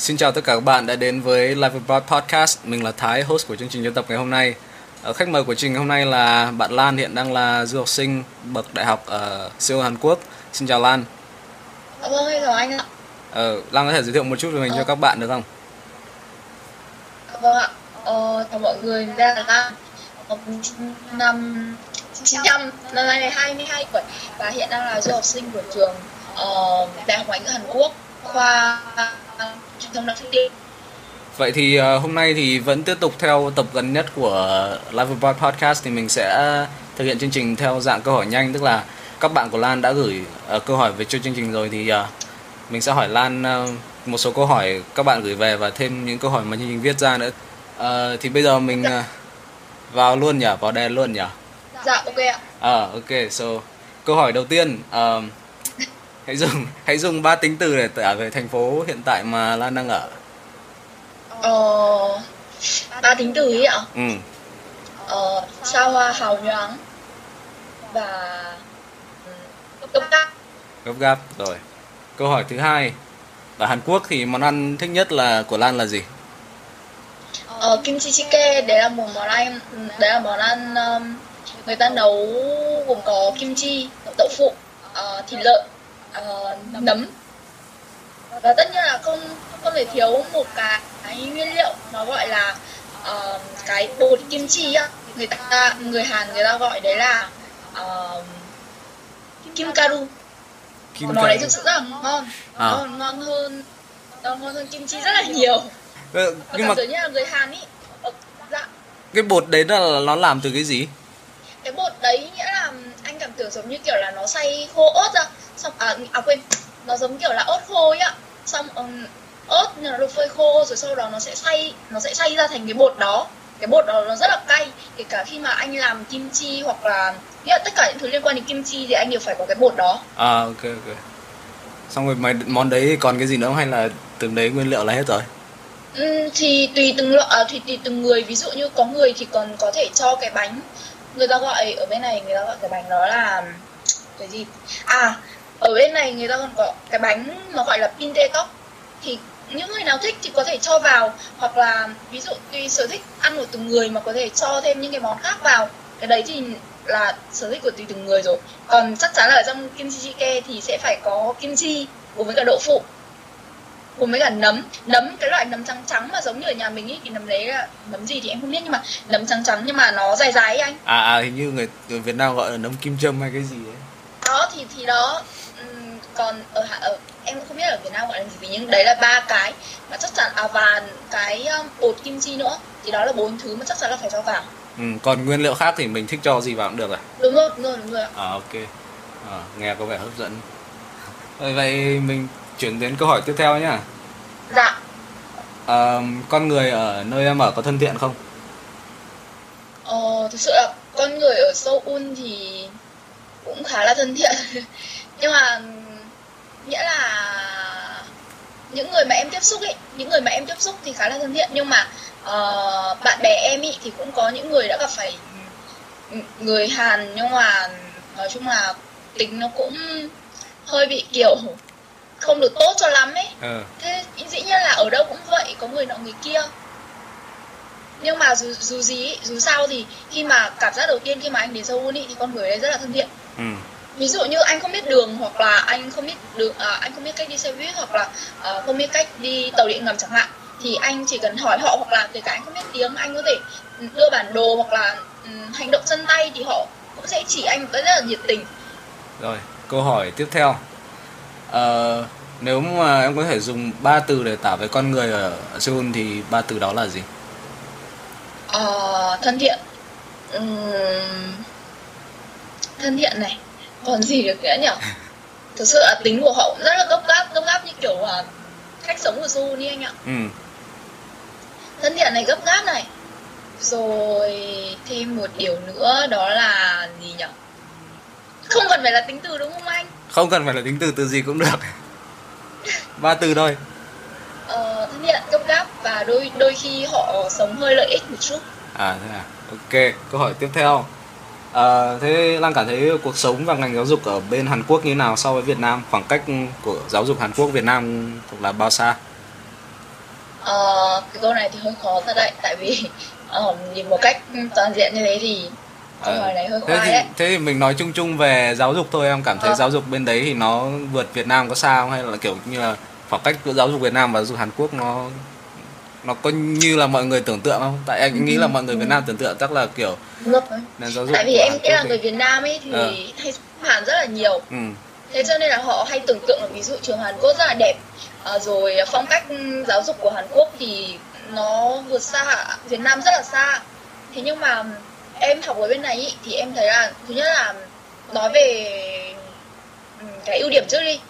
xin chào tất cả các bạn đã đến với Live Abroad Podcast. Mình là Thái, host của chương trình dân tập ngày hôm nay. Uh, khách mời của trình ngày hôm nay là bạn Lan hiện đang là du học sinh bậc đại học ở Seoul, Hàn Quốc. Xin chào Lan. Vâng, chào anh ạ. Uh, Lan có thể giới thiệu một chút về mình Ờ. cho các bạn được không? Vâng ạ. Ờ, chào mọi người, mình là Lan. Năm 900, năm nay 22 tuổi và hiện đang là du học sinh của trường ờ, Đại học Ngoại ngữ Hàn Quốc, khoa truyền thông đa phương tiện. Vậy thì uh, hôm nay thì vẫn tiếp tục theo tập gần nhất của Live Abroad Podcast thì mình sẽ thực hiện chương trình theo dạng câu hỏi nhanh tức là các bạn của Lan đã gửi uh, câu hỏi về cho chương trình rồi thì uh, mình sẽ hỏi Lan uh, một số câu hỏi các bạn gửi về và thêm những câu hỏi mà chương trình viết ra nữa. Uh, thì bây giờ mình uh, vào luôn nhỉ, vào đèn luôn nhỉ. Dạ, ok ạ. Ờ ok, so câu hỏi đầu tiên um, hãy dùng hãy dùng ba tính từ để tả về thành phố hiện tại mà Lan đang ở. Ờ, ba tính từ ấy ạ. Ừ. Ờ, sao hoa hào nhoáng và ừ, cấp cáp. gấp gáp rồi câu hỏi thứ hai ở Hàn Quốc thì món ăn thích nhất là của Lan là gì Ờ, kimchi jjigae đấy là một món ăn đấy là món ăn um, người ta nấu gồm có kim chi đậu phụ ờ, thịt lợn ờ, nấm. Và tất nhiên là không không thể thiếu một cái, cái nguyên liệu nó gọi là ờ, cái bột kim chi á. Người ta người Hàn người ta gọi đấy là ờ, kim karu. Kim món đấy thực sự rất là ngon. À. ngon ngon hơn ngon hơn kim chi rất là nhiều. Nhưng mà tưởng như là người Hàn ý. Dạ. cái bột đấy là nó làm từ cái gì cái bột đấy nghĩa là anh cảm tưởng giống như kiểu là nó xay khô ớt ra. Xong à, à quên nó giống kiểu là ớt khô ấy ạ. Xong um, ớt nó được phơi khô rồi sau đó nó sẽ xay nó sẽ xay ra thành cái bột đó. Cái bột đó nó rất là cay. Kể cả khi mà anh làm kim chi hoặc là nghĩa là tất cả những thứ liên quan đến kim chi thì anh đều phải có cái bột đó. À ok ok. Xong rồi mày món đấy còn cái gì nữa không? Hay là từng đấy nguyên liệu là hết rồi? Thì tùy từng loại à, thì tùy từng người. Ví dụ như có người thì còn có thể cho cái bánh người ta gọi ở bên này, người ta gọi cái bánh đó là cái gì? À ở bên này người ta còn có cái bánh mà gọi là pinte tóc thì những người nào thích thì có thể cho vào, hoặc là ví dụ tùy sở thích ăn của từng người mà có thể cho thêm những cái món khác vào. Cái đấy thì là sở thích của tùy từng người rồi. Còn chắc chắn là ở trong kimchi jjigae thì sẽ phải có kim chi cùng với cả đậu phụ cùng với cả nấm. Nấm cái loại nấm trắng trắng mà giống như ở nhà mình ý thì nấm đấy là nấm gì thì em không biết nhưng mà nấm trắng trắng nhưng mà nó dài dài ấy anh. À à hình như người, người Việt Nam gọi là nấm kim châm hay cái gì đấy đó thì thì đó còn ở ở em cũng không biết ở Việt Nam gọi là gì nhưng đấy là ba cái. Mà chắc chắn à và cái bột kim chi nữa thì đó là bốn thứ mà chắc chắn là phải cho vào. Ừ, còn nguyên liệu khác thì mình thích cho gì vào cũng được à? Đúng rồi đúng rồi đúng rồi ạ. à ok. À, nghe có vẻ hấp dẫn. Rồi vậy mình chuyển đến câu hỏi tiếp theo nhá. Dạ. Ờ, con người ở nơi em ở có thân thiện không? Ờ, thực sự là con người ở Seoul thì cũng khá là thân thiện. Nhưng mà nghĩa là những người mà em tiếp xúc ấy những người mà em tiếp xúc thì khá là thân thiện. Nhưng mà ờ, bạn bè em ý thì cũng có những người đã gặp phải người Hàn. Nhưng mà nói chung là tính nó cũng hơi bị kiểu không được tốt cho lắm ấy. Ờ. Thế dĩ nhiên là ở đâu cũng vậy có người nọ người kia. Nhưng mà dù dù gì dù sao thì khi mà cảm giác đầu tiên khi mà anh đến Seoul ý, thì con người đấy rất là thân thiện. Ừ. Ví dụ như anh không biết đường hoặc là anh không biết đường à, anh không biết cách đi xe buýt hoặc là à, không biết cách đi tàu điện ngầm chẳng hạn thì anh chỉ cần hỏi họ hoặc là kể cả anh không biết tiếng anh có thể ừ, đưa bản đồ hoặc là ừm, hành động chân tay thì họ cũng sẽ chỉ anh rất là nhiệt tình. Rồi, câu hỏi tiếp theo. Ờ, nếu mà em có thể dùng ba từ để tả về con người ở Seoul thì ba từ đó là gì? Ờ, thân thiện. Ừm, thân thiện này. Còn gì được nữa nhỉ? Thực sự là tính của họ cũng rất là gấp gáp gấp gáp như kiểu là cách sống của Seoul đi anh ạ. Ừ, thân thiện này gấp gáp này. Rồi thêm một điều nữa đó là gì nhỉ? Không cần phải là tính từ đúng không anh không cần phải là tính từ từ gì cũng được. ba từ thôi. ờ, thân thiện gấp gáp và đôi đôi khi họ sống hơi lợi ích một chút À thế à. Ok, câu hỏi tiếp theo. Ờ, thế Lan cảm thấy cuộc sống và ngành giáo dục ở bên Hàn Quốc như nào so với Việt Nam? Khoảng cách của giáo dục Hàn Quốc Việt Nam thuộc là bao xa? Ờ, cái câu này thì hơi khó thật đấy tại vì um, nhìn một cách toàn diện như thế thì này hơi thế thì, đấy thế thì mình nói chung chung về giáo dục thôi em cảm thấy Ờ. giáo dục bên đấy thì nó vượt Việt Nam có sao không? hay là kiểu như là khoảng cách giữa giáo dục Việt Nam và giáo dục Hàn Quốc nó nó có như là mọi người tưởng tượng không? Tại anh nghĩ là mọi người Việt Nam tưởng tượng chắc là kiểu nền giáo dục tại vì em nghĩ là người Việt Nam ấy thì Ờ. hay Hàn rất là nhiều ừ. thế cho nên là họ hay tưởng tượng là ví dụ trường Hàn Quốc rất là đẹp Ờ, rồi phong cách giáo dục của Hàn Quốc thì nó vượt xa Việt Nam rất là xa thế nhưng mà em học ở bên này ý, thì em thấy là thứ nhất là nói về ừ, cái ưu điểm trước đi.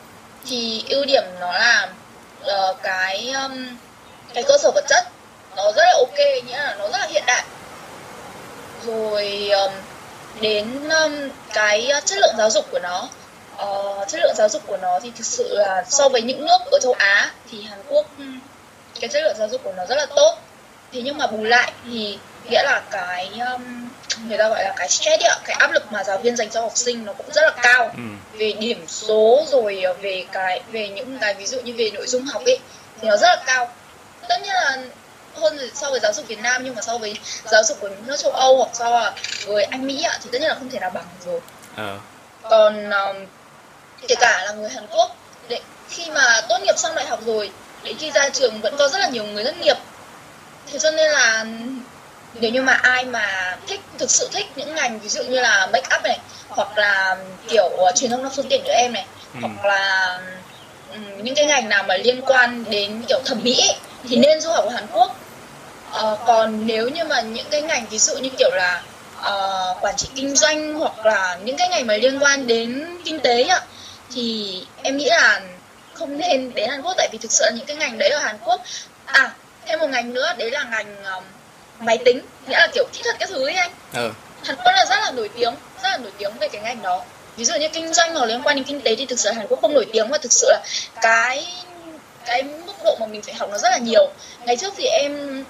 Thì ưu điểm nó là uh, cái um, cái cơ sở vật chất nó rất là ok nghĩa là nó rất là hiện đại. Rồi um, đến um, cái chất lượng giáo dục của nó uh, chất lượng giáo dục của nó thì thực sự là so với những nước ở châu Á thì Hàn Quốc cái chất lượng giáo dục của nó rất là tốt. Thế nhưng mà bù lại thì nghĩa là cái um, người ta gọi là cái stress ấy, ạ, cái áp lực mà giáo viên dành cho học sinh nó cũng rất là cao Ừ. về điểm số rồi ờ, về cái về những cái ví dụ như về nội dung học ấy thì nó rất là cao tất nhiên là hơn so với giáo dục Việt Nam nhưng mà so với giáo dục của những nước châu Âu hoặc so với Anh Mỹ ạ, thì tất nhiên là không thể nào bằng rồi Ờ. còn um, kể cả là người Hàn Quốc để khi mà tốt nghiệp xong đại học rồi đến khi ra trường vẫn có rất là nhiều người thất nghiệp thế cho nên là nếu như mà ai mà thích thực sự thích những ngành ví dụ như là make up này hoặc là kiểu uh, truyền thông phương tiện như em này Ừ. hoặc là ừm, những cái ngành nào mà liên quan đến kiểu thẩm mỹ ấy, thì nên du học ở Hàn Quốc Ờ, còn nếu như mà những cái ngành ví dụ như kiểu là ờ, quản trị kinh doanh hoặc là những cái ngành mà liên quan đến kinh tế ạ thì em nghĩ là không nên đến Hàn Quốc tại vì thực sự là những cái ngành đấy ở Hàn Quốc à thêm một ngành nữa đấy là ngành ờm, máy tính nghĩa là kiểu kỹ thuật các thứ ấy anh. Ờ. Hàn Quốc là rất là nổi tiếng rất là nổi tiếng về cái ngành đó. Ví dụ như kinh doanh hoặc liên quan đến kinh tế thì thực sự Hàn Quốc không nổi tiếng và thực sự là cái cái mức độ mà mình phải học nó rất là nhiều. Ngày trước thì em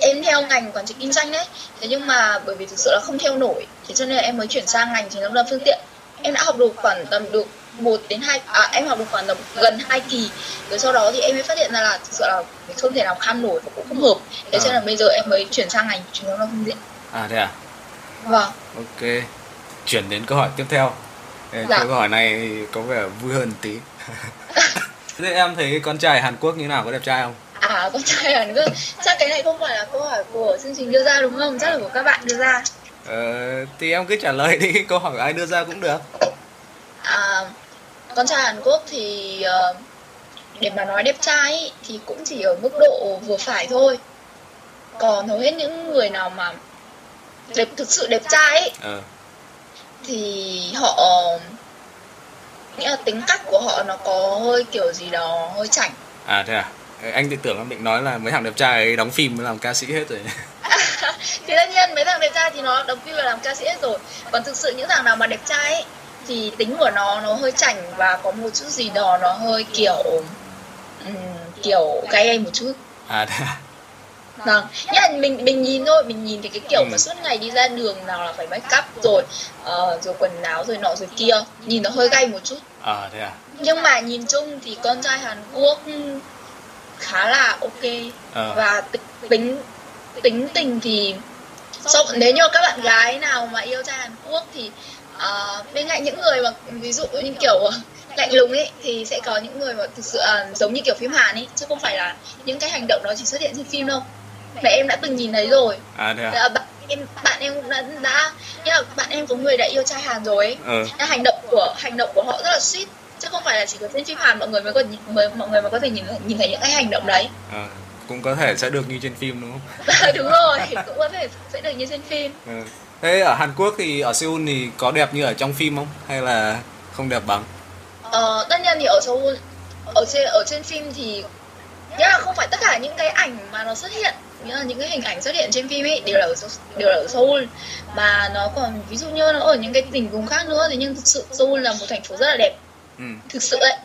em theo ngành quản trị kinh doanh đấy thế nhưng mà bởi vì thực sự là không theo nổi thế cho nên là em mới chuyển sang ngành truyền thông đa phương tiện. Em đã học được khoảng tầm được một đến hai à, em học được khoảng tầm gần 2 kỳ rồi sau đó thì em mới phát hiện ra là thực sự là mình không thể nào kham nổi và cũng không hợp thế cho nên là bây giờ em mới chuyển sang ngành truyền thông đa phương tiện À thế à? vâng Ok. Chuyển đến câu hỏi tiếp theo. Ê, Dạ. Câu hỏi này có vẻ vui hơn tí. Thế em thấy con trai Hàn Quốc như nào có đẹp trai không? À con trai Hàn Quốc Chắc cái này không phải là câu hỏi của chương trình đưa ra đúng không? Chắc là của các bạn đưa ra Ờ, thì em cứ trả lời đi, câu hỏi ai đưa ra cũng được. à, Con trai Hàn Quốc thì ờ, Để mà nói đẹp trai ý, Thì cũng chỉ ở mức độ vừa phải thôi Còn hầu hết những người nào mà đẹp Thực sự đẹp trai ấy, Ờ. Thì họ Nghĩa là tính cách của họ nó có hơi kiểu gì đó Hơi chảnh À thế à? Anh thì tưởng là định nói là mấy thằng đẹp trai ấy đóng phim mới làm ca sĩ hết rồi. thì tất nhiên mấy thằng đẹp trai thì nó đóng phim và làm ca sĩ hết rồi còn thực sự những thằng nào mà đẹp trai ấy, thì tính của nó nó hơi chảnh và có một chút gì đó nó hơi kiểu ừm, kiểu gay gay một chút À thế à? vâng nghĩa là mình mình nhìn thôi mình nhìn thì cái kiểu Ừ. mà suốt ngày đi ra đường nào là phải make up rồi ờ, rồi quần áo rồi nọ rồi kia nhìn nó hơi gay một chút À thế à? nhưng mà nhìn chung thì con trai Hàn Quốc khá là ok Ờ. và tính tính tình thì sau nếu như các bạn gái nào mà yêu trai Hàn Quốc thì ờ, bên cạnh những người mà ví dụ như kiểu lạnh lùng ấy thì sẽ có những người mà thực sự là giống như kiểu phim Hàn ấy chứ không phải là những cái hành động đó chỉ xuất hiện trên phim đâu mẹ em đã từng nhìn thấy rồi À thế à? Dạ, bạn em bạn em đã, đã như là bạn em có người đã yêu trai Hàn rồi ấy Ờ. Nên hành động của hành động của họ rất là sweet chứ không phải là chỉ có trên phim Hàn mọi người mới có mới, mọi người mới có thể nhìn nhìn thấy những cái hành động đấy Ờ. Cũng có thể sẽ được như trên phim đúng không? đúng rồi cũng có thể sẽ được như trên phim Ừ. Thế ở Hàn Quốc thì ở Seoul thì có đẹp như ở trong phim không? Hay là không đẹp bằng? ờ, tất nhiên thì ở Seoul ở trên ở trên phim thì nghĩa là không phải tất cả những cái ảnh mà nó xuất hiện nghĩa là những cái hình ảnh xuất hiện trên phim ấy đều là ở đều là ở Seoul mà nó còn ví dụ như nó ở những cái tỉnh vùng khác nữa thì nhưng thực sự Seoul là một thành phố rất là đẹp Ừ. thực sự đấy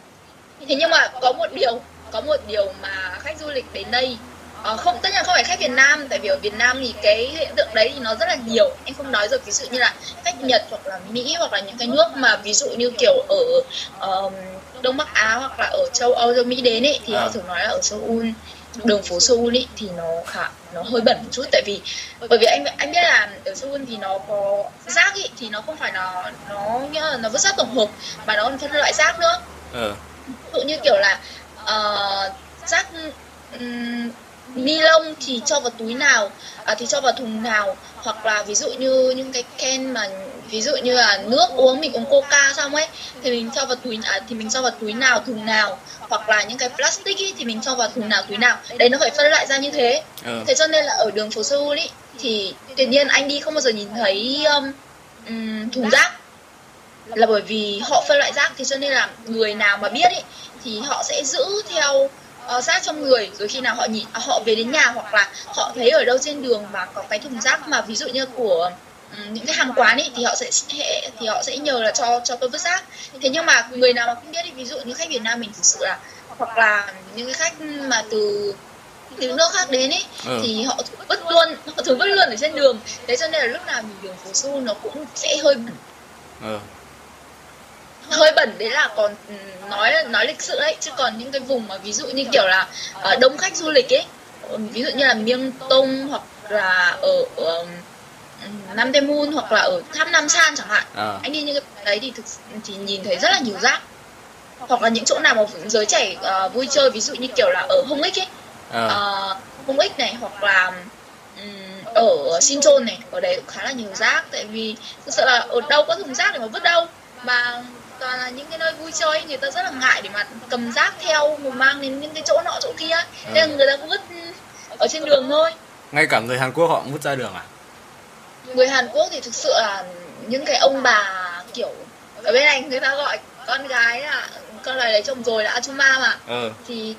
thế nhưng mà có một điều có một điều mà khách du lịch đến đây ờ, không tất nhiên không phải khách Việt Nam tại vì ở Việt Nam thì cái hiện tượng đấy thì nó rất là nhiều. Em không nói rồi ví dụ như là khách Nhật hoặc là Mỹ hoặc là những cái nước mà ví dụ như kiểu ở ờm, Đông Bắc Á hoặc là ở châu Âu châu Mỹ đến ấy thì À. họ thường nói là ở Seoul đường phố Seoul ý, thì nó khá nó hơi bẩn một chút. Tại vì bởi vì anh anh biết là ở Seoul thì nó có rác ý, thì nó không phải là nó nghĩa là nó vứt rác tổng hợp mà nó còn phân loại rác nữa. Ờ. Ví dụ như kiểu là uh, rác um, ni lông thì cho vào túi nào à, thì cho vào thùng nào? Hoặc là ví dụ như những cái can mà ví dụ như là nước uống mình uống coca xong ấy thì mình cho vào túi à, thì mình cho vào túi nào thùng nào? Hoặc là những cái plastic ý, thì mình cho vào thùng nào túi nào? Đấy nó phải phân loại ra như thế. Ờ. Thế cho nên là ở đường phố Seoul ý thì tuyệt nhiên anh đi không bao giờ nhìn thấy um, thùng rác. Là bởi vì họ phân loại rác thì cho nên là người nào mà biết ý, thì họ sẽ giữ theo uh, rác trong người rồi khi nào họ nhìn họ về đến nhà hoặc là họ thấy ở đâu trên đường mà có cái thùng rác mà ví dụ như của um, những cái hàng quán ấy thì họ sẽ thì họ sẽ nhờ là cho cho tôi vứt rác. Thế nhưng mà người nào mà không biết ý, ví dụ như khách Việt Nam mình thực sự là hoặc là những cái khách mà từ từ nước khác đến ấy Ừ. thì họ vứt luôn họ thường vứt luôn ở trên đường. Thế cho nên là lúc nào nhìn đường phố Seoul nó cũng sẽ hơi bẩn. Ờ hơi bẩn đấy là còn ừ, nói nói lịch sự đấy. Chứ còn những cái vùng mà ví dụ như kiểu là ờ, đông khách du lịch ấy ví dụ như là Miêng Tông hoặc là ở, ở Nam Daemun hoặc là ở tháp Nam San chẳng hạn. Ờ anh đi những cái đấy thì thực thì nhìn thấy rất là nhiều rác. Hoặc là những chỗ nào mà giới trẻ ờ, vui chơi ví dụ như kiểu là ở Hông Ích ấy. Ờ uh, Hông Ích này hoặc là ừm, ở Sinchon này ở đấy cũng khá là nhiều rác. Tại vì thực sự là ở đâu có thùng rác để mà vứt đâu. Mà toàn là những cái nơi vui chơi người ta rất là ngại để mà cầm rác theo mà mang đến những cái chỗ nọ chỗ kia nên là người ta cũng vứt ở trên đường thôi. Ngay cả người Hàn Quốc họ cũng vứt ra đường à? Người Hàn Quốc thì thực sự là những cái ông bà kiểu ở bên này người ta gọi con gái là con gái lấy chồng rồi là Achuma mà. Ờ thì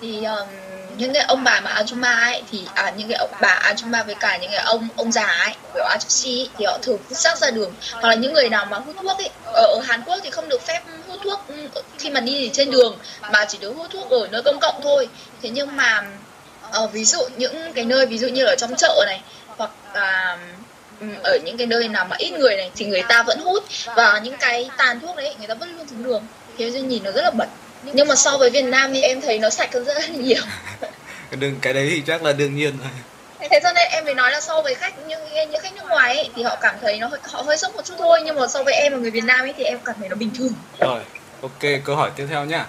thì um, những cái ông bà mà Ajuma ấy thì à những cái ông bà Ajuma với cả những cái ông ông già ấy kiểu Achushi thì họ thường hút rác ra đường. Hoặc là những người nào mà hút thuốc ấy ở, ở Hàn Quốc thì không được phép hút thuốc ừ, khi mà đi trên đường mà chỉ được hút thuốc ở nơi công cộng thôi. Thế nhưng mà ở ví dụ những cái nơi ví dụ như ở trong chợ này hoặc là ở những cái nơi nào mà ít người này thì người ta vẫn hút. Và những cái tàn thuốc đấy người ta vẫn luôn xuống đường. Thế nên nhìn nó rất là bẩn nhưng mà so với Việt Nam thì em thấy nó sạch hơn rất là nhiều. Cái đương cái đấy thì chắc là đương nhiên thôi thế cho nên em mới nói là so với khách những những khách nước ngoài ấy, thì họ cảm thấy nó họ hơi sốc một chút thôi nhưng mà so với em và người Việt Nam ấy thì em cảm thấy nó bình thường. Rồi ok câu hỏi tiếp theo nhá.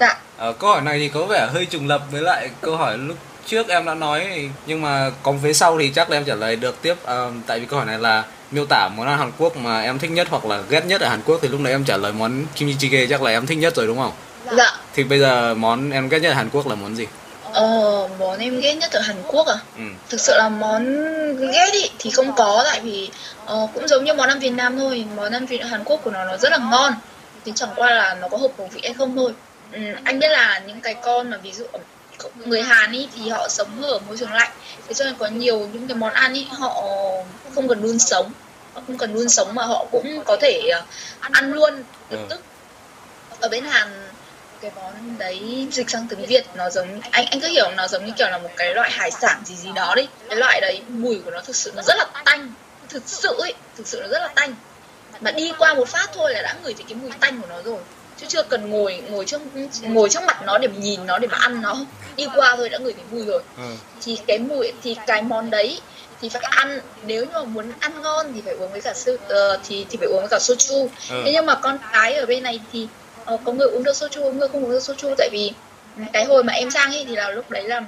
Dạ. Ờ, câu hỏi này thì có vẻ hơi trùng lập với lại câu hỏi lúc trước em đã nói thì- nhưng mà còn phía sau thì chắc là em trả lời được tiếp. Ờ, tại vì câu hỏi này là miêu tả món ăn Hàn Quốc mà em thích nhất hoặc là ghét nhất ở Hàn Quốc thì lúc nãy em trả lời món kimchi jjigae chắc là em thích nhất rồi đúng không? dạ Thì bây giờ món em ghét nhất ở Hàn Quốc là món gì? ờ, món em ghét nhất ở Hàn Quốc à Ừ. thực sự là món ghét ý thì không có tại vì ờ, cũng giống như món ăn Việt Nam thôi món ăn Việt Hàn Quốc của nó nó rất là ngon thì chẳng qua là nó có hợp khẩu vị hay không thôi ừ, anh biết là những cái con mà ví dụ người Hàn ý thì họ sống ở môi trường lạnh. Thế cho nên có nhiều những cái món ăn ý họ không cần đun sống. Họ không cần đun sống mà họ cũng có thể ờ, ăn luôn lập Ừ. tức. Ở bên Hàn cái món đấy dịch sang tiếng Việt nó giống anh anh cứ hiểu nó giống như kiểu là một cái loại hải sản gì gì đó đi. Cái loại đấy mùi của nó thực sự nó rất là tanh. Thực sự ấy thực sự nó rất là tanh. Mà đi qua một phát thôi là đã ngửi thấy cái mùi tanh của nó rồi chứ chưa cần ngồi ngồi trước ngồi trước mặt nó để mà nhìn nó để mà ăn nó. Đi qua thôi đã ngửi thấy mùi rồi. Ừ. thì cái mùi thì cái món đấy thì phải ăn. Nếu như mà muốn ăn ngon thì phải uống với cả sư ờ, thì thì phải uống với cả soju. Ừ. thế nhưng mà con cái ở bên này thì ờ, có người uống được soju có người không uống được soju tại vì cái hồi mà em sang ấy thì là lúc đấy là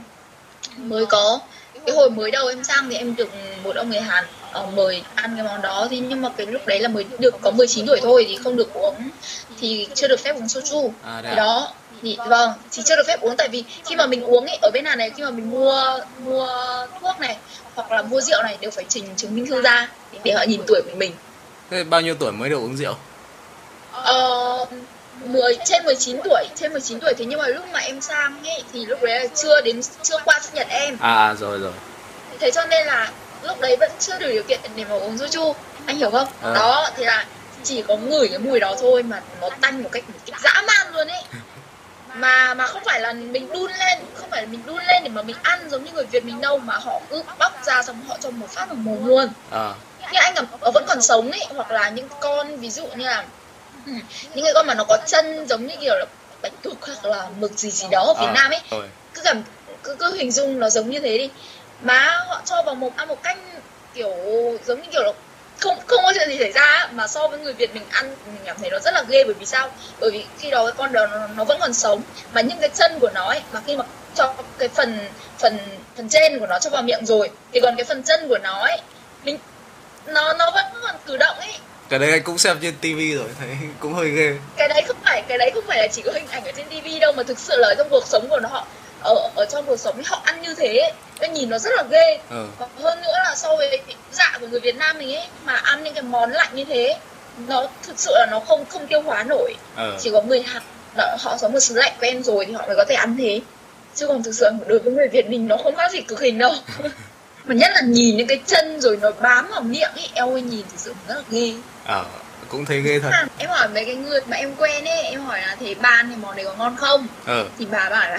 mới có. Cái hồi mới đầu em sang thì em được một ông người Hàn ờ, mời ăn cái món đó. Thì nhưng mà cái lúc đấy là mới được có 19 tuổi thôi thì không được uống thì chưa được phép uống soju À, thì à? đó thì vâng thì chưa được phép uống tại vì khi mà mình uống ấy ở bên Hàn này khi mà mình mua mua thuốc này hoặc là mua rượu này đều phải trình chứng minh thư ra để họ nhìn tuổi của mình Thế bao nhiêu tuổi mới được uống rượu? Ờ, 10 trên 19 tuổi, trên 19 tuổi thế nhưng mà lúc mà em sang ấy thì lúc đấy là chưa đến chưa qua sinh nhật em. À, à rồi rồi. Thế cho nên là lúc đấy vẫn chưa đủ điều kiện để mà uống soju. Anh hiểu không? Ờ. Đó thì là chỉ có ngửi cái mùi đó thôi mà nó tanh một cách, một cách dã man luôn ấy. Mà mà không phải là mình đun lên, không phải là mình đun lên để mà mình ăn giống như người Việt mình đâu mà họ cứ bóc ra xong họ cho một phát vào mồm luôn À, như anh cảm ờ, vẫn còn sống ấy hoặc là những con ví dụ như là ừ, những cái con mà nó có chân giống như kiểu là bạch tuộc hoặc là mực gì gì đó ở Việt à, Nam ấy Rồi. cứ cảm cứ cứ hình dung nó giống như thế đi má họ cho vào mồm ăn một cách kiểu giống như kiểu là không không có chuyện gì xảy ra mà so với người Việt mình ăn mình cảm thấy nó rất là ghê bởi vì sao? Bởi vì khi đó cái con đó nó, nó vẫn còn sống mà những cái chân của nó ấy mà khi mà cho cái phần phần phần trên của nó cho vào miệng rồi thì còn cái phần chân của nó ấy mình nó nó vẫn còn cử động ấy. Cái đấy anh cũng xem trên tivi rồi thấy cũng hơi ghê. Cái đấy không phải cái đấy không phải là chỉ có hình ảnh ở trên tivi đâu mà thực sự là trong cuộc sống của nó ở ở trong cuộc sống họ ăn như thế cái nhìn nó rất là ghê. Ừ. và hơn nữa là so với dạ của người Việt Nam mình ấy mà ăn những cái món lạnh như thế nó thực sự là nó không không tiêu hóa nổi. Ừ. chỉ có người hạt họ sống một xứ lạnh quen rồi thì họ mới có thể ăn thế. Chứ còn thực sự đối với người Việt mình nó không khác gì cực hình đâu. Mà nhất là nhìn những cái chân rồi nó bám vào miệng ấy eo ơi nhìn thực sự rất là ghê. Ờ cũng thấy ghê thật. À, em hỏi mấy cái người mà em quen ấy em hỏi là thế ba ăn cái món đấy có ngon không? Ờ thì bà bảo là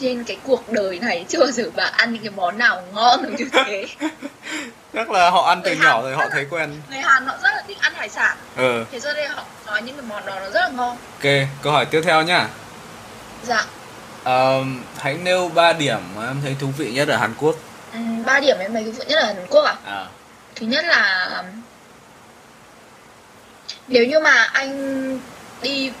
trên cái cuộc đời này chưa bao giờ bà ăn những cái món nào ngon được như thế. Chắc là họ ăn từ Người nhỏ Hàn rồi họ thấy quen. người Hàn họ rất là thích ăn hải sản. Ờ thế cho nên họ nói những cái món đó nó rất là ngon. Ok câu hỏi tiếp theo nhá. Dạ. Ờ, hãy nêu 3 điểm mà em thấy thú vị nhất ở Hàn Quốc. Ừm, ba điểm em thấy thú vị nhất là Hàn Quốc à? À. Thứ nhất là nếu như mà anh đi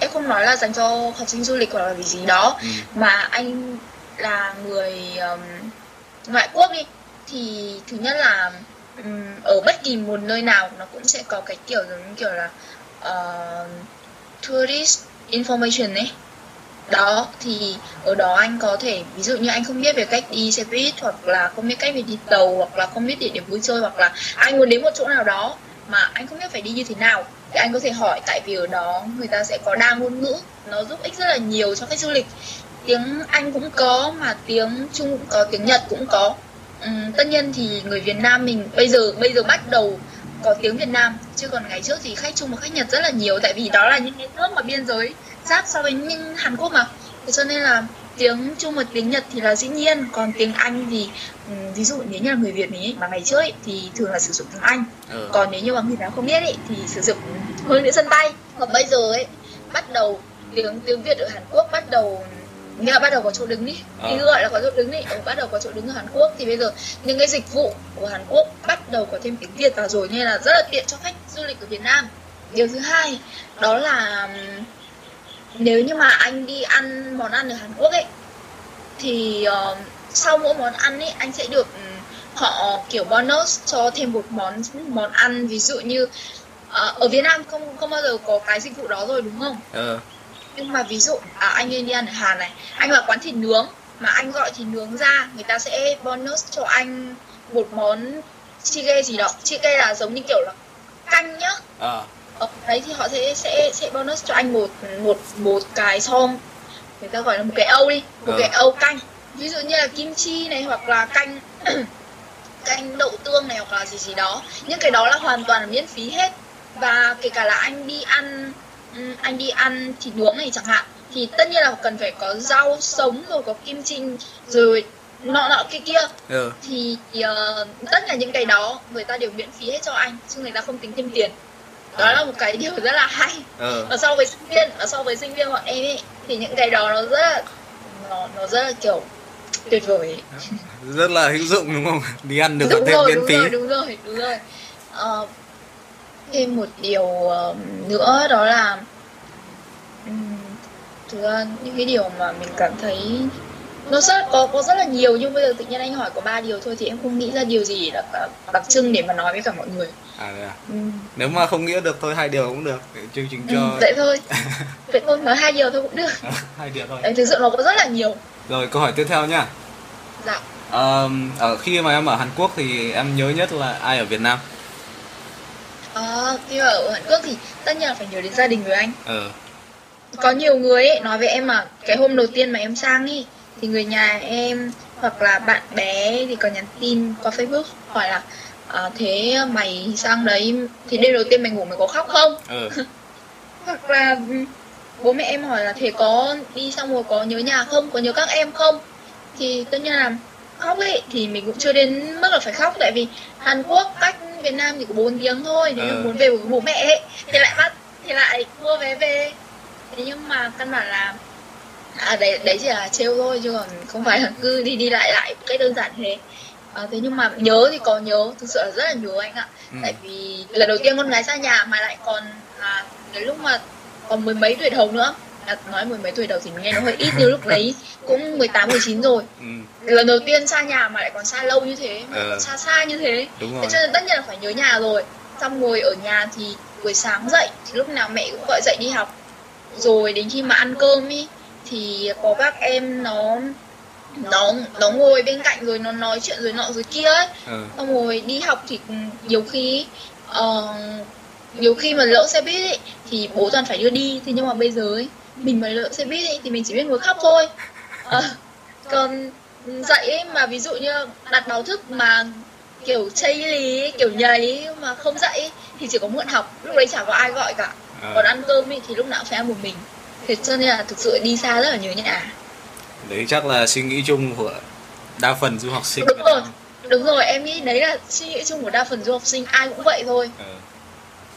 em không nói là dành cho học sinh du lịch hoặc là gì gì đó ừ. mà anh là người um, ngoại quốc đi thì thứ nhất là um, ở bất kỳ một nơi nào nó cũng sẽ có cái kiểu giống như kiểu là uh, tourist information ấy đó thì ở đó anh có thể ví dụ như anh không biết về cách đi xe buýt hoặc là không biết cách về đi tàu hoặc là không biết địa điểm vui chơi hoặc là anh muốn đến một chỗ nào đó mà anh không biết phải đi như thế nào thì anh có thể hỏi tại vì ở đó người ta sẽ có đa ngôn ngữ nó giúp ích rất là nhiều cho khách du lịch. Tiếng anh cũng có mà tiếng trung cũng có tiếng nhật cũng có. Ừ, tất nhiên thì người việt nam mình bây giờ bây giờ bắt đầu có tiếng việt nam chứ còn ngày trước thì khách trung và khách nhật rất là nhiều tại vì đó là những cái nước mà biên giới giáp so với những hàn quốc mà. Thế cho nên là tiếng trung và tiếng nhật thì là dĩ nhiên còn tiếng anh thì ừm, ví dụ nếu như là người việt mình ấy, mà ngày trước ấy, thì thường là sử dụng tiếng anh. Ờ còn nếu như mà người nào không biết ấy, thì sử dụng hướng dẫn sân tay. Còn bây giờ ấy bắt đầu tiếng tiếng việt ở hàn quốc bắt đầu nghĩa là bắt đầu có chỗ đứng đi. Ờ. thì gọi là có chỗ đứng đi. Ừ, bắt đầu có chỗ đứng ở hàn quốc. Thì bây giờ những cái dịch vụ của hàn quốc bắt đầu có thêm tiếng việt vào rồi nên là rất là tiện cho khách du lịch ở việt nam. Điều thứ hai đó là nếu như mà anh đi ăn món ăn ở hàn quốc ấy thì ờ, sau mỗi món ăn ấy anh sẽ được ừm, họ kiểu bonus cho thêm một món món ăn ví dụ như ờ, ở Việt Nam không không bao giờ có cái dịch vụ đó rồi đúng không? ờ Nhưng mà ví dụ à, anh đi ăn ở Hàn này, anh vào quán thịt nướng mà anh gọi thịt nướng ra, người ta sẽ bonus cho anh một món chige gì đó. Chige là giống như kiểu là canh nhá. ờ Ở đấy thì họ sẽ sẽ sẽ bonus cho anh một một một cái som người ta gọi là một cái âu đi, một Ờ. cái âu canh. Ví dụ như là kim chi này hoặc là canh canh đậu tương này hoặc là gì gì đó. Những cái đó là hoàn toàn là miễn phí hết. Và kể cả là anh đi ăn anh đi ăn thịt nướng này chẳng hạn thì tất nhiên là cần phải có rau sống rồi có kim chi rồi nọ nọ kia kia ờ thì ờ, tất cả những cái đó người ta đều miễn phí hết cho anh chứ người ta không tính thêm tiền đó là một cái điều rất là hay. Ờ. Và so với sinh viên và so với sinh viên bọn em ấy thì những cái đó nó rất là nó, nó rất là kiểu tuyệt vời ấy. rất là hữu dụng đúng không? Đi ăn được đúng thêm rồi miễn đúng phí. rồi đúng rồi đúng rồi. Ờ, thêm một điều ờ, nữa đó là thực ra những cái điều mà mình cảm thấy nó rất có có rất là nhiều nhưng bây giờ tự nhiên anh hỏi có ba điều thôi thì em không nghĩ ra điều gì đặc đặc trưng để mà nói với cả mọi người. À, à? Ừm, nếu mà không nghĩa được thôi hai điều cũng được. Để chương trình cho ừm, vậy thôi. Vậy thôi nói hai điều thôi cũng được. Hai điều thôi. Đấy, thực sự nó có rất là nhiều. Rồi câu hỏi tiếp theo nhá dạ. Ờm, ở khi mà em ở Hàn Quốc thì em nhớ nhất là ai ở Việt Nam? Ờ, khi mà ở Hàn Quốc thì tất nhiên là phải nhớ đến gia đình người anh. Ờ. Có nhiều người ấy nói với em mà cái hôm đầu tiên mà em sang ý thì người nhà em hoặc là bạn bè thì có nhắn tin qua Facebook hỏi là à, thế mày sang đấy thì đêm đầu tiên mày ngủ mày có khóc không? Ờ hoặc là ừ, bố mẹ em hỏi là thế có đi xong rồi có nhớ nhà không? Có nhớ các em không? Thì tất nhiên là khóc ấy thì mình cũng chưa đến mức là phải khóc tại vì Hàn Quốc cách Việt Nam thì có 4 tiếng thôi nếu như muốn về với bố mẹ ấy thì lại bắt thì lại mua vé về. Thế nhưng mà căn bản là à đấy đấy chỉ là trêu thôi chứ còn không phải là cứ đi đi lại lại cách đơn giản thế. À, thế nhưng mà nhớ thì có nhớ thực sự là rất là nhớ anh ạ. Ừ. tại vì lần đầu tiên con gái xa nhà mà lại còn à, cái lúc mà còn mười mấy tuổi đầu nữa. À, nói mười mấy tuổi đầu thì nghe nó hơi ít nhưng lúc đấy cũng 18 19 rồi. Ừ, lần đầu tiên xa nhà mà lại còn xa lâu như thế Ờ. xa xa như thế. Đúng thế rồi. cho nên tất nhiên là phải nhớ nhà rồi. Xong ngồi ở nhà thì buổi sáng dậy thì lúc nào mẹ cũng gọi dậy đi học. Rồi đến khi mà ăn cơm ý thì có các em nó nó nó ngồi bên cạnh rồi nó nói chuyện rồi nọ rồi kia ấy. Ừ. xong rồi đi học thì nhiều khi ờ, nhiều khi mà lỡ xe buýt ấy, thì bố toàn phải đưa đi. Thế nhưng mà bây giờ ấy, mình mà lỡ xe buýt ấy, thì mình chỉ biết ngồi khóc thôi. Ờ, còn dậy ấy, mà ví dụ như đặt báo thức mà kiểu chây lý kiểu nhảy mà không dậy ấy, thì chỉ có muộn học. Lúc đấy chả có ai gọi cả. Còn ăn cơm ấy, thì lúc nào cũng phải ăn một mình thế cho nên là thực sự đi xa rất là nhớ nhà đấy chắc là suy nghĩ chung của đa phần du học sinh đúng rồi đúng rồi em nghĩ đấy là suy nghĩ chung của đa phần du học sinh ai cũng vậy thôi Ừ.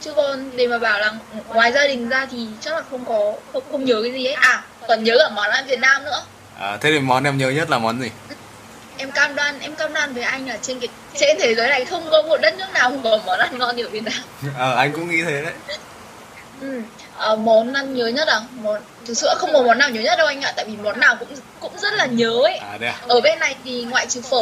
chứ còn để mà bảo là ngoài gia đình ra thì chắc là không có không, không nhớ cái gì ấy à còn nhớ cả món ăn Việt Nam nữa À, thế thì món em nhớ nhất là món gì? em cam đoan em cam đoan với anh là trên cái trên thế giới này không có một đất nước nào có món ăn ngon như ở Việt Nam Ờ, anh cũng nghĩ thế đấy. ừ. Ờ, món ăn nhớ nhất à món thực sự không có món nào nhớ nhất đâu anh ạ tại vì món nào cũng cũng rất là nhớ ấy À, à? ở bên này thì ngoại trừ phở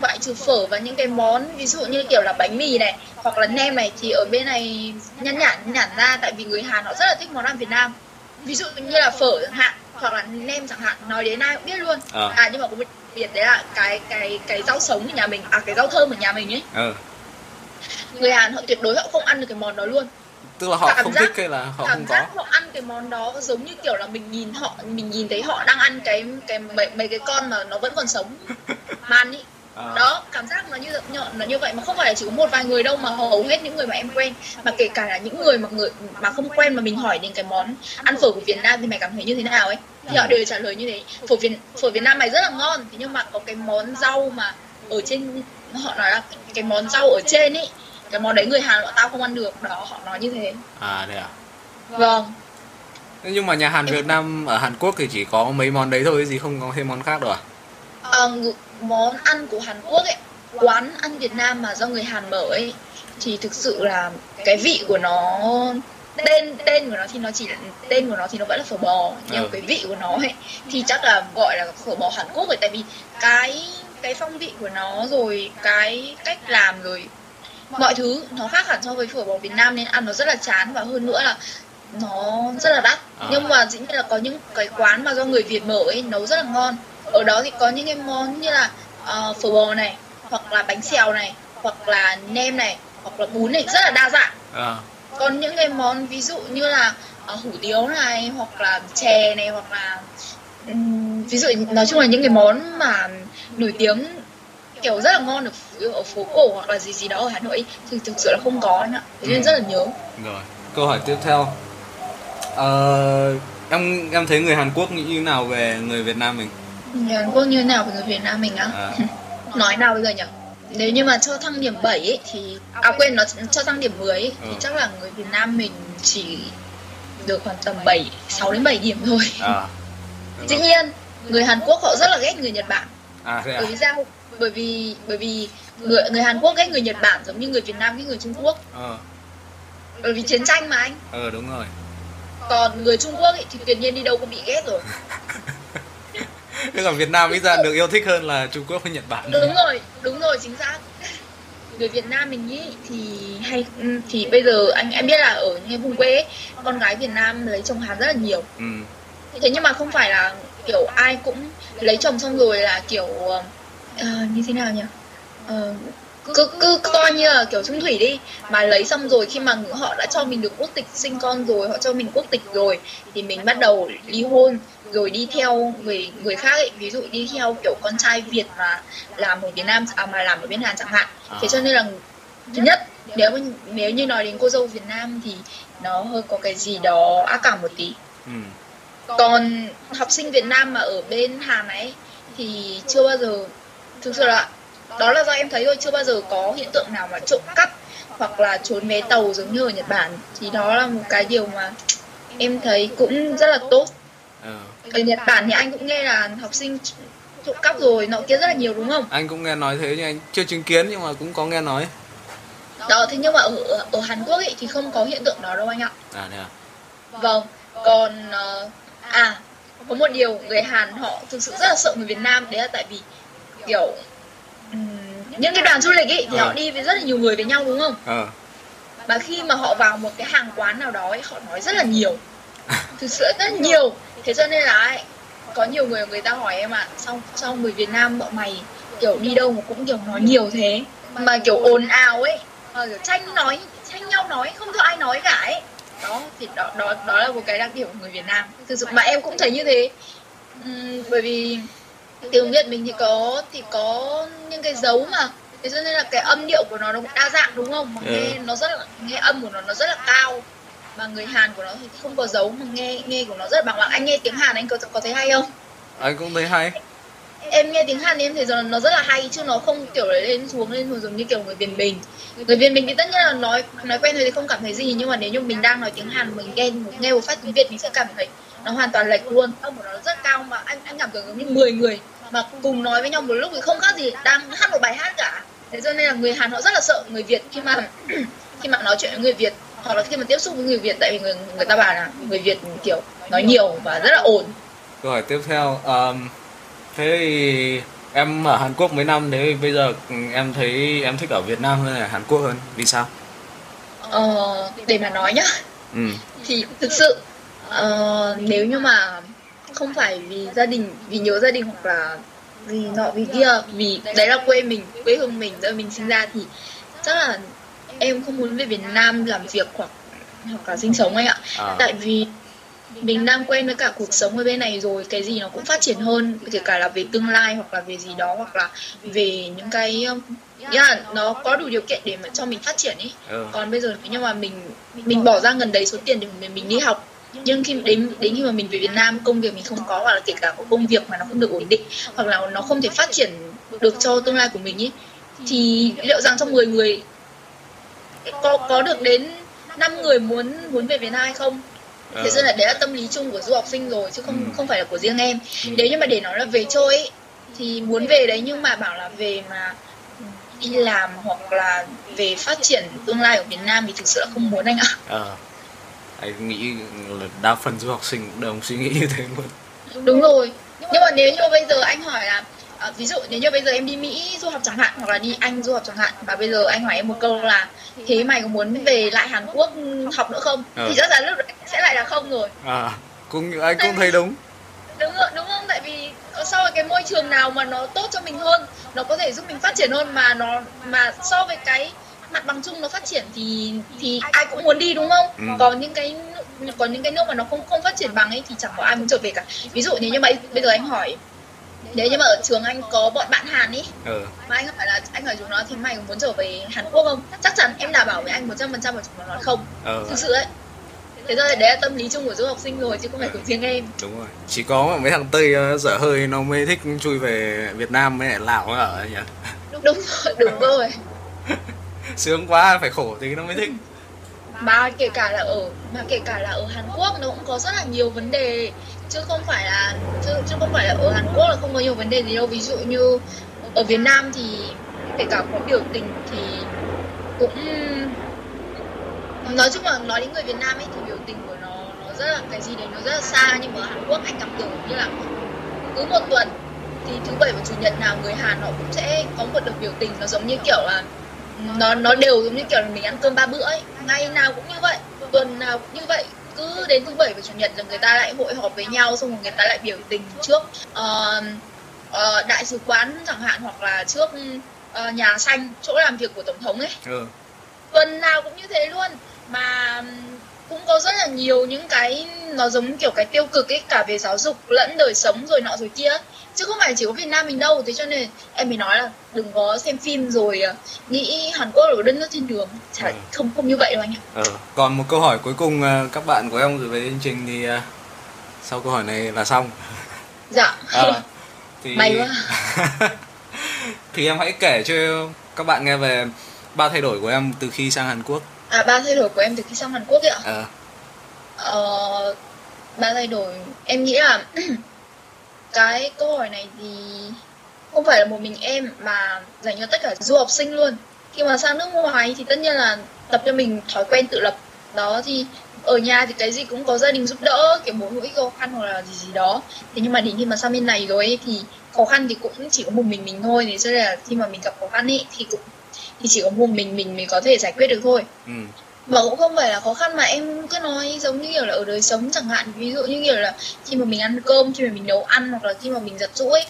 ngoại trừ phở và những cái món ví dụ như kiểu là bánh mì này hoặc là nem này thì ở bên này nhăn nhản nhản ra tại vì người Hàn họ rất là thích món ăn Việt Nam ví dụ như là phở chẳng hạn hoặc là nem chẳng hạn nói đến ai cũng biết luôn Ờ. à nhưng mà có một biệt đấy là cái cái cái rau sống ở nhà mình à cái rau thơm ở nhà mình ấy Ừ. người Hàn họ tuyệt đối họ không ăn được cái món đó luôn Tức là họ Cảm không giác- thích hay là họ cảm không có? giác họ ăn cái món đó giống như kiểu là mình nhìn họ mình nhìn thấy họ đang ăn cái cái mấy, mấy cái con mà nó vẫn còn sống. Mà ăn ý. À. đó cảm giác nó như nhọn nó như vậy mà không phải là chỉ có một vài người đâu mà hầu hết những người mà em quen mà kể cả là những người mà người mà không quen mà mình hỏi đến cái món ăn phở của Việt Nam thì mày cảm thấy như thế nào ấy? Thì họ đều trả lời như thế. Phở Việt phở Việt Nam mày rất là ngon. Thế nhưng mà có cái món rau mà ở trên họ nói là cái món rau ở trên ấy cái món đấy người Hàn bọn tao không ăn được đó họ nói như thế À, đây à? vâng Thế Nhưng mà nhà hàng Việt Nam ở Hàn Quốc thì chỉ có mấy món đấy thôi, gì không có thêm món khác đâu à? Ờ, ngự- món ăn của Hàn Quốc ấy quán ăn Việt Nam mà do người Hàn mở ấy thì thực sự là cái vị của nó tên tên của nó thì nó chỉ tên của nó thì nó vẫn là phở bò nhưng Ừ. cái vị của nó ấy thì chắc là gọi là phở bò Hàn Quốc rồi tại vì cái cái phong vị của nó rồi cái cách làm rồi mọi thứ nó khác hẳn so với phở bò Việt Nam nên ăn nó rất là chán và hơn nữa là nó rất là đắt. À. nhưng mà dĩ nhiên là có những cái quán mà do người Việt mở ấy nấu rất là ngon. Ở đó thì có những cái món như là ờ, phở bò này hoặc là bánh xèo này hoặc là nem này hoặc là bún này rất là đa dạng. À, còn những cái món ví dụ như là ờ, hủ tiếu này hoặc là chè này hoặc là ừm, ví dụ nói chung là những cái món mà nổi tiếng kiểu rất là ngon ở, ở phố cổ hoặc là gì gì đó ở Hà Nội thì thực sự là không có anh ạ thế nên Ừ. rất là nhớ rồi. Câu hỏi tiếp theo. Ờ, em em thấy người Hàn Quốc nghĩ như nào về người Việt Nam mình? người Hàn Quốc như thế nào với người Việt Nam mình á À, nói nào bây giờ nhỉ nếu như mà cho thăng điểm 7 ấy thì à quên nó cho thăng điểm 10 ấy, thì Ừ. chắc là người Việt Nam mình chỉ được khoảng tầm 7 6 đến 7 điểm thôi à. dĩ nhiên người Hàn Quốc họ rất là ghét người Nhật Bản À, thế à? bởi vì sao bởi vì bởi vì người người Hàn Quốc ghét người Nhật Bản giống như người Việt Nam ghét người Trung Quốc Ờ, bởi vì chiến tranh mà anh ờ đúng rồi. còn người Trung Quốc ấy, thì tuyệt nhiên đi đâu cũng bị ghét rồi Thế còn Việt Nam ít ra được yêu thích hơn là Trung Quốc với Nhật Bản. đúng rồi đúng rồi chính xác người Việt Nam mình ý thì hay thì bây giờ anh em biết là ở những cái vùng quê ấy, con gái Việt Nam lấy chồng Hàn rất là nhiều Ừ. thế nhưng mà không phải là kiểu ai cũng lấy chồng xong rồi là kiểu ờ, như thế nào nhỉ? Ờ, cứ cứ coi như là kiểu trung thủy đi. Mà lấy xong rồi khi mà họ đã cho mình được quốc tịch sinh con rồi họ cho mình quốc tịch rồi thì mình bắt đầu ly hôn rồi đi theo người người khác ấy. Ví dụ đi theo kiểu con trai Việt mà làm ở Việt Nam à, mà làm ở bên Hàn chẳng hạn. Thế cho nên là thứ nhất nếu nếu như nói đến cô dâu Việt Nam thì nó hơi có cái gì đó ác cảm một tí. Ừ. còn học sinh Việt Nam mà ở bên Hàn ấy thì chưa bao giờ thực sự là đó là do em thấy thôi chưa bao giờ có hiện tượng nào mà trộm cắp hoặc là trốn vé tàu giống như ở Nhật Bản. Thì đó là một cái điều mà em thấy cũng rất là tốt. Ờ. ở Nhật Bản thì anh cũng nghe là học sinh trộm cắp rồi nọ kia rất là nhiều đúng không? Anh cũng nghe nói thế nhưng anh chưa chứng kiến nhưng mà cũng có nghe nói. Đó thế nhưng mà ở ở Hàn Quốc ấy thì không có hiện tượng đó đâu anh ạ. À thế à? Vâng còn ờ, à có một điều người Hàn họ thực sự rất là sợ người Việt Nam đấy là tại vì kiểu những cái đoàn du lịch ấy thì Ờ. họ đi với rất là nhiều người với nhau đúng không? Ờ. Và khi mà họ vào một cái hàng quán nào đó ấy họ nói rất là nhiều. Thực sự rất nhiều. Thế cho nên là ấy, có nhiều người người ta hỏi em ạ sao sao người Việt Nam bọn mày kiểu đi đâu mà cũng kiểu nói nhiều thế? Mà kiểu ồn ào ấy mà kiểu tranh nói tranh nhau nói không cho ai nói cả ấy. Đó thì đó đó đó là một cái đặc điểm của người Việt Nam. Thực sự mà em cũng thấy như thế. Ừm, bởi vì tiếng Việt mình thì có thì có những cái dấu mà. Thế cho nên là cái âm điệu của nó nó cũng đa dạng đúng không? Mà Ừ. nghe nó rất là nghe âm của nó nó rất là cao. Mà người Hàn của nó thì không có dấu mà nghe nghe của nó rất là bằng bằng anh nghe tiếng Hàn anh có có thấy hay không? Anh cũng thấy hay. Em nghe tiếng Hàn em thấy rằng nó rất là hay chứ nó không kiểu lên xuống lên xuống giống như kiểu người Việt Bình người Việt Bình thì tất nhiên là nói nói quen rồi thì không cảm thấy gì nhưng mà nếu như mình đang nói tiếng Hàn mình nghe nghe một phát tiếng Việt mình sẽ cảm thấy nó hoàn toàn lệch luôn. Âm của nó rất cao mà anh anh cảm tưởng giống như 10 người mà cùng nói với nhau một lúc thì không khác gì đang hát một bài hát cả. Thế cho nên là người Hàn họ rất là sợ người Việt khi mà khi mà nói chuyện với người Việt hoặc là khi mà tiếp xúc với người Việt tại vì người người ta bảo là người Việt kiểu nói nhiều và rất là ồn. Câu hỏi tiếp theo um, thế thì em ở Hàn Quốc mấy năm thế bây giờ em thấy em thích ở Việt Nam hơn là Hàn Quốc hơn? Vì sao? Ờ, để mà nói nhá. Ừ. Thì thực sự ờ, nếu như mà không phải vì gia đình vì nhớ gia đình hoặc là vì nọ vì kia vì đấy là quê mình quê hương mình nơi mình sinh ra thì chắc là em không muốn về Việt Nam làm việc hoặc hoặc là sinh sống anh ạ. À, tại vì mình đang quen với cả cuộc sống ở bên này rồi cái gì nó cũng phát triển hơn kể cả là về tương lai hoặc là về gì đó hoặc là về những cái um, là nó có đủ điều kiện để mà cho mình phát triển ý ừ. còn bây giờ nếu như mà mình mình bỏ ra gần đấy số tiền để mình, mình đi học nhưng khi đến đến khi mà mình về Việt Nam công việc mình không có hoặc là kể cả có công việc mà nó không được ổn định hoặc là nó không thể phát triển được cho tương lai của mình ý thì liệu rằng trong 10 người có có được đến 5 người muốn muốn về Việt Nam hay không Ờ. thế nên là đấy là tâm lý chung của du học sinh rồi chứ không Ừ. không phải là của riêng em Ừ. nếu như mà để nói là về chơi ấy, thì muốn về đấy nhưng mà bảo là về mà đi làm hoặc là về phát triển tương lai ở Việt Nam thì thực sự là không muốn anh ạ ờ anh nghĩ là đa phần du học sinh cũng đều suy nghĩ như thế luôn. Đúng rồi. Nhưng mà nếu như bây giờ anh hỏi là à, ví dụ nếu như bây giờ em đi Mỹ du học chẳng hạn hoặc là đi Anh du học chẳng hạn và bây giờ anh hỏi em một câu là thế mày có muốn về lại Hàn Quốc học nữa không? Ờ. thì chắc chắn lúc đấy sẽ lại là không rồi. À cũng anh cũng thấy đúng. Đúng rồi đúng không? Tại vì so với cái môi trường nào mà nó tốt cho mình hơn nó có thể giúp mình phát triển hơn mà nó mà so với cái mặt bằng chung nó phát triển thì thì ai cũng muốn đi đúng không? Ừ. còn những cái còn những cái nước mà nó không không phát triển bằng ấy thì chẳng có ai muốn trở về cả. Ví dụ nếu như mà bây giờ anh hỏi nếu như mà ở trường anh có bọn bạn Hàn ý ừ. mà anh hỏi là anh hỏi chúng nó thì mày có muốn trở về Hàn Quốc không? Chắc chắn em đảm bảo với anh 100% là chúng nó nói không. Ờ thực sự đấy thế rồi đấy là tâm lý chung của du học sinh rồi chứ không phải của riêng em. Đúng rồi. Chỉ có mấy thằng tây ờ, dở hơi nó mới thích chui về Việt Nam với lại Lào ở nhỉ? Đúng rồi đúng rồi sướng quá phải khổ thì nó mới thích. Mà kể cả là ở mà kể cả là ở Hàn Quốc nó cũng có rất là nhiều vấn đề chứ không phải là chứ, chứ không phải là ở Hàn Quốc là không có nhiều vấn đề gì đâu. Ví dụ như ở Việt Nam thì kể cả có biểu tình thì cũng nói chung là nói đến người Việt Nam ấy thì biểu tình của nó nó rất là cái gì đấy nó rất là xa. Nhưng mà ở Hàn Quốc anh cảm tưởng như là cứ một tuần thì thứ bảy và chủ nhật nào người Hàn họ cũng sẽ có một đợt biểu tình. Nó giống như kiểu là nó nó đều giống như kiểu là mình ăn cơm ba bữa ấy. Ngày nào cũng như vậy tuần nào cũng như vậy. Cứ đến thứ bảy và chủ nhật là người ta lại hội họp với nhau xong rồi người ta lại biểu tình trước ờ, ờ, đại sứ quán chẳng hạn hoặc là trước ờ, nhà xanh chỗ làm việc của tổng thống ấy. Ừ. Tuần nào cũng như thế luôn. Mà cũng có rất là nhiều những cái nó giống kiểu cái tiêu cực ấy cả về giáo dục lẫn đời sống rồi nọ rồi kia chứ không phải chỉ có Việt Nam mình đâu. Thế cho nên em mới nói là đừng có xem phim rồi ờ, nghĩ Hàn Quốc là đất nước thiên đường. Chả, Ừ. không không như vậy đâu anh ạ. Ờ. Còn một câu hỏi cuối cùng ờ, các bạn của em gửi về chương trình thì ờ, sau câu hỏi này là xong. Dạ. Ờ, thì May quá. thì em hãy kể cho các bạn nghe về ba thay đổi của em từ khi sang Hàn Quốc. À ba thay đổi của em từ khi sang Hàn Quốc ấy ạ. Ờ. Ờ, ba thay đổi em nghĩ là cái câu hỏi này thì không phải là một mình em mà dành cho tất cả du học sinh luôn. Khi mà sang nước ngoài thì tất nhiên là tập cho mình thói quen tự lập. Đó thì ở nhà thì cái gì cũng có gia đình giúp đỡ kiểu mỗi mỗi khó khăn hoặc là gì gì đó. Thế nhưng mà đến khi mà sang bên này rồi ấy, thì khó khăn thì cũng chỉ có một mình mình thôi. Thế cho nên là khi mà mình gặp khó khăn ấy thì cũng thì chỉ có một mình mình mới có thể giải quyết được thôi. Ừ và cũng không phải là khó khăn mà em cứ nói giống như kiểu là ở đời sống chẳng hạn. Ví dụ như kiểu là khi mà mình ăn cơm khi mà mình nấu ăn hoặc là khi mà mình giặt giũ ấy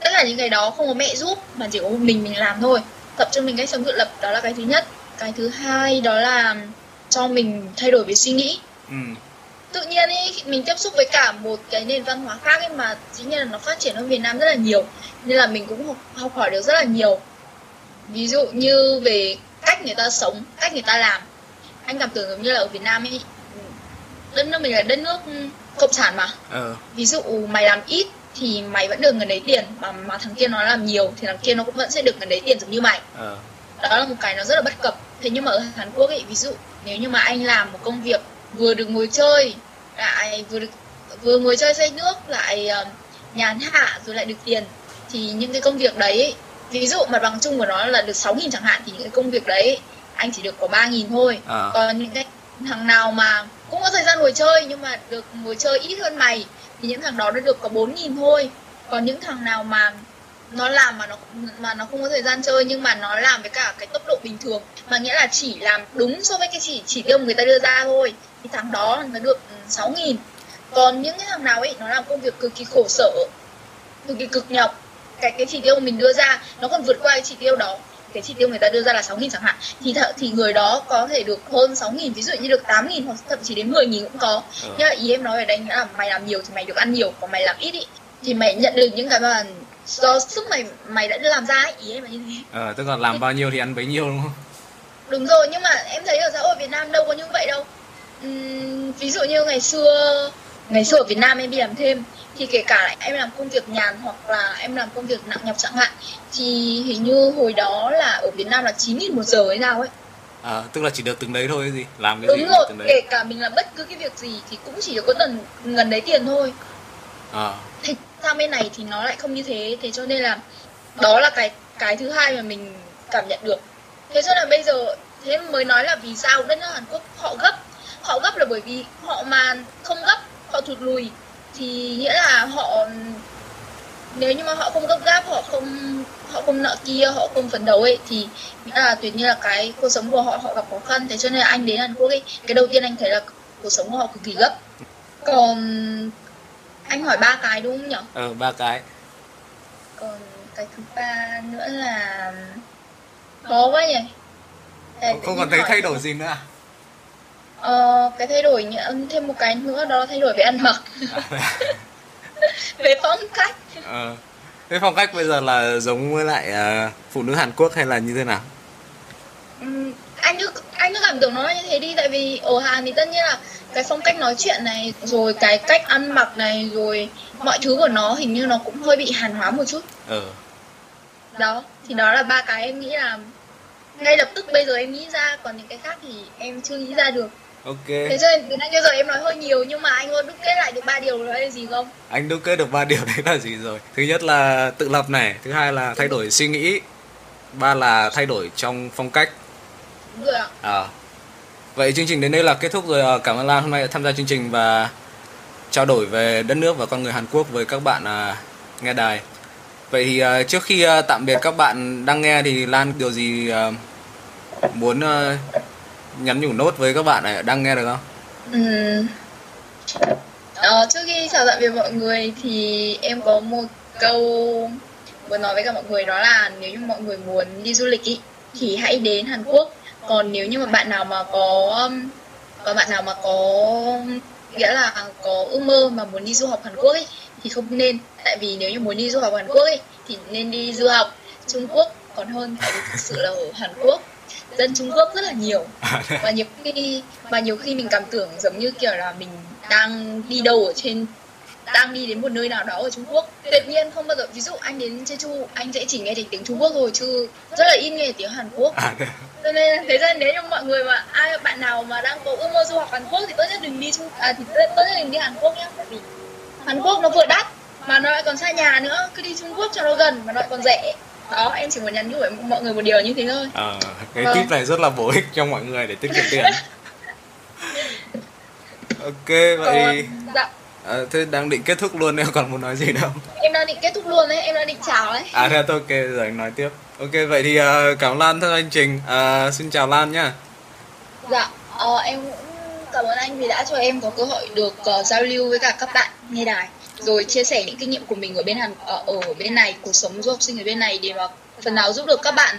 tất cả những cái đó không có mẹ giúp mà chỉ có một mình mình làm thôi. Tập cho mình cách sống tự lập đó là cái thứ nhất. Cái thứ hai đó là cho mình thay đổi về suy nghĩ. Ừ. tự nhiên ý mình tiếp xúc với cả một cái nền văn hóa khác ấy mà dĩ nhiên là nó phát triển hơn Việt Nam rất là nhiều nên là mình cũng học, học hỏi được rất là nhiều. Ví dụ như về cách người ta sống cách người ta làm anh cảm tưởng giống như là ở Việt Nam ấy đất nước mình là đất nước cộng sản mà. Ờ. Ví dụ mày làm ít thì mày vẫn được người đấy tiền mà mà thằng kia nó làm nhiều thì thằng kia nó cũng vẫn sẽ được người đấy tiền giống như mày. Ờ. Đó là một cái nó rất là bất cập. Thế nhưng mà ở Hàn Quốc ấy ví dụ nếu như mà anh làm một công việc vừa được ngồi chơi lại vừa được vừa ngồi chơi xây nước lại um, nhàn hạ rồi lại được tiền thì những cái công việc đấy ấy, ví dụ mặt bằng chung của nó là được 6.000 chẳng hạn thì những cái công việc đấy anh chỉ được có 3.000 thôi. Ờ còn những cái thằng nào mà cũng có thời gian ngồi chơi nhưng mà được ngồi chơi ít hơn mày thì những thằng đó nó được có 4.000 thôi. Còn những thằng nào mà nó làm mà nó mà nó không có thời gian chơi nhưng mà nó làm với cả cái tốc độ bình thường mà nghĩa là chỉ làm đúng so với cái chỉ chỉ tiêu người ta đưa ra thôi thì thằng đó nó được ừ, 6.000 còn những cái thằng nào ấy nó làm công việc cực kỳ khổ sở cực kỳ cực nhọc cái cái chỉ tiêu mình đưa ra nó còn vượt qua cái chỉ tiêu đó cái chỉ tiêu người ta đưa ra là 6.000 chẳng hạn thì th- thì người đó có thể được hơn 6.000 ví dụ như được 8.000 hoặc thậm chí đến 10.000 cũng có. Ờ. nhưng mà ý em nói ở đây nghĩa là mày làm nhiều thì mày được ăn nhiều còn mày làm ít ý thì mày nhận được những cái mà do sức mày mày đã làm ra ấy ý em là như thế. Ờ tức là làm bao nhiêu thì ăn bấy nhiêu đúng không? Đúng rồi nhưng mà em thấy ở xã hội Việt Nam đâu có như vậy đâu. Ừm, ví dụ như ngày xưa ngày xưa ở Việt Nam em đi làm thêm thì kể cả em làm công việc nhàn hoặc là em làm công việc nặng nhọc chẳng hạn thì hình như hồi đó là ở Việt Nam là 9.000 một giờ hay sao ấy. Ờ tức là chỉ được từng đấy thôi cái gì? Làm cái gì đúng cũng rồi từng kể đấy cả mình làm bất cứ cái việc gì thì cũng chỉ được có tần gần đấy tiền thôi. Ờ thì sang bên này thì nó lại không như thế thế cho nên là đó là cái cái thứ hai mà mình cảm nhận được. Thế cho nên là bây giờ thế mới nói là vì sao đất nước Hàn Quốc họ gấp. Họ gấp là bởi vì họ mà không gấp họ thụt lùi. Thì nghĩa là họ nếu như mà họ không gấp gáp họ không họ không nợ kia họ không phấn đấu ấy thì nghĩa là tuyệt nhiên là cái cuộc sống của họ họ gặp khó khăn. Thế cho nên là anh đến Hàn Quốc ấy cái đầu tiên anh thấy là cuộc sống của họ cực kỳ gấp. Còn anh hỏi ba cái đúng không nhỉ? Ờ ba cái. Còn cái thứ ba nữa là khó quá nhỉ? Không còn thấy thay đổi gì nữa à ờ, cái thay đổi thêm một cái nữa đó là thay đổi về ăn mặc. Về phong cách. Ờ thế phong cách bây giờ là giống với lại ờ, phụ nữ Hàn Quốc hay là như thế nào? Ừm, anh cứ anh cứ cảm tưởng nó như thế đi tại vì ở Hàn thì tất nhiên là cái phong cách nói chuyện này rồi cái cách ăn mặc này rồi mọi thứ của nó hình như nó cũng hơi bị hàn hóa một chút. Ờ. Đó thì đó là ba cái em nghĩ là ngay lập tức bây giờ em nghĩ ra còn những cái khác thì em chưa nghĩ ra được ok. Thế cho nên từ nãy đến giờ em nói hơi nhiều nhưng mà anh có đúc kết lại được ba điều đó là gì không? Anh đúc kết được ba điều đấy là gì rồi? Thứ nhất là tự lập này thứ hai là thay đổi suy nghĩ ba là thay đổi trong phong cách. Đúng rồi ạ. À. vậy chương trình đến đây là kết thúc rồi cảm ơn Lan hôm nay đã tham gia chương trình và trao đổi về đất nước và con người Hàn Quốc với các bạn à, nghe đài. Vậy thì à, trước khi à, tạm biệt các bạn đang nghe thì Lan điều gì à, muốn à, nhắn nhủ nốt với các bạn này đang nghe được không? Ừ. Ờ, trước khi chào tạm biệt mọi người thì em có một câu muốn nói với cả mọi người đó là nếu như mọi người muốn đi du lịch ý, thì hãy đến Hàn Quốc. Còn nếu như mà bạn nào mà có có bạn nào mà có nghĩa là có ước mơ mà muốn đi du học Hàn Quốc ấy thì không nên. Tại vì nếu như muốn đi du học Hàn Quốc ấy thì nên đi du học Trung Quốc còn hơn tại vì thực sự là ở Hàn Quốc dân Trung Quốc rất là nhiều. Và nhiều khi và nhiều khi mình cảm tưởng giống như kiểu là mình đang đi đâu ở trên đang đi đến một nơi nào đó ở Trung Quốc. Tuyệt nhiên không bao giờ. Ví dụ anh đến Jeju anh sẽ chỉ nghe thấy tiếng Trung Quốc thôi chứ rất là ít nghe tiếng Hàn Quốc. À, cho nên thế ra nếu như mọi người mà ai bạn nào mà đang có ước mơ du học Hàn Quốc thì tốt nhất đừng đi Trung à, thì tốt nhất đừng đi Hàn Quốc nhé tại vì Hàn Quốc nó vừa đắt mà nó lại còn xa nhà nữa. Cứ đi Trung Quốc cho nó gần mà nó lại còn rẻ đó em chỉ muốn nhắn nhủ mọi người một điều như thế thôi. À, cái vâng. tip này rất là bổ ích cho mọi người để tiết kiệm tiền. Ok vậy còn, dạ. à, thế đang định kết thúc luôn em còn muốn nói gì đâu em đang định kết thúc luôn đấy em đang định chào đấy à thế ok rồi anh nói tiếp. Ok vậy thì uh, cảm ơn lan theo anh trình. Uh, xin chào lan nhá. Dạ uh, em cũng cảm ơn anh vì đã cho em có cơ hội được uh, giao lưu với cả các bạn nghe đài rồi chia sẻ những kinh nghiệm của mình ở bên Hàn ở, ở bên này cuộc sống du học sinh ở bên này để mà phần nào giúp được các bạn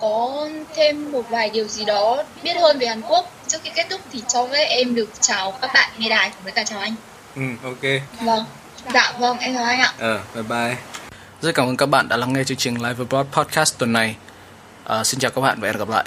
có thêm một vài điều gì đó biết hơn về Hàn Quốc. Trước khi kết thúc thì cho phép em được chào các bạn nghe đài với cả chào anh. Ừ ok. Vâng. Dạ vâng em chào anh ạ. Ờ bye bye. Rất cảm ơn các bạn đã lắng nghe chương trình Live Abroad Podcast tuần này. Uh, xin chào các bạn và hẹn gặp lại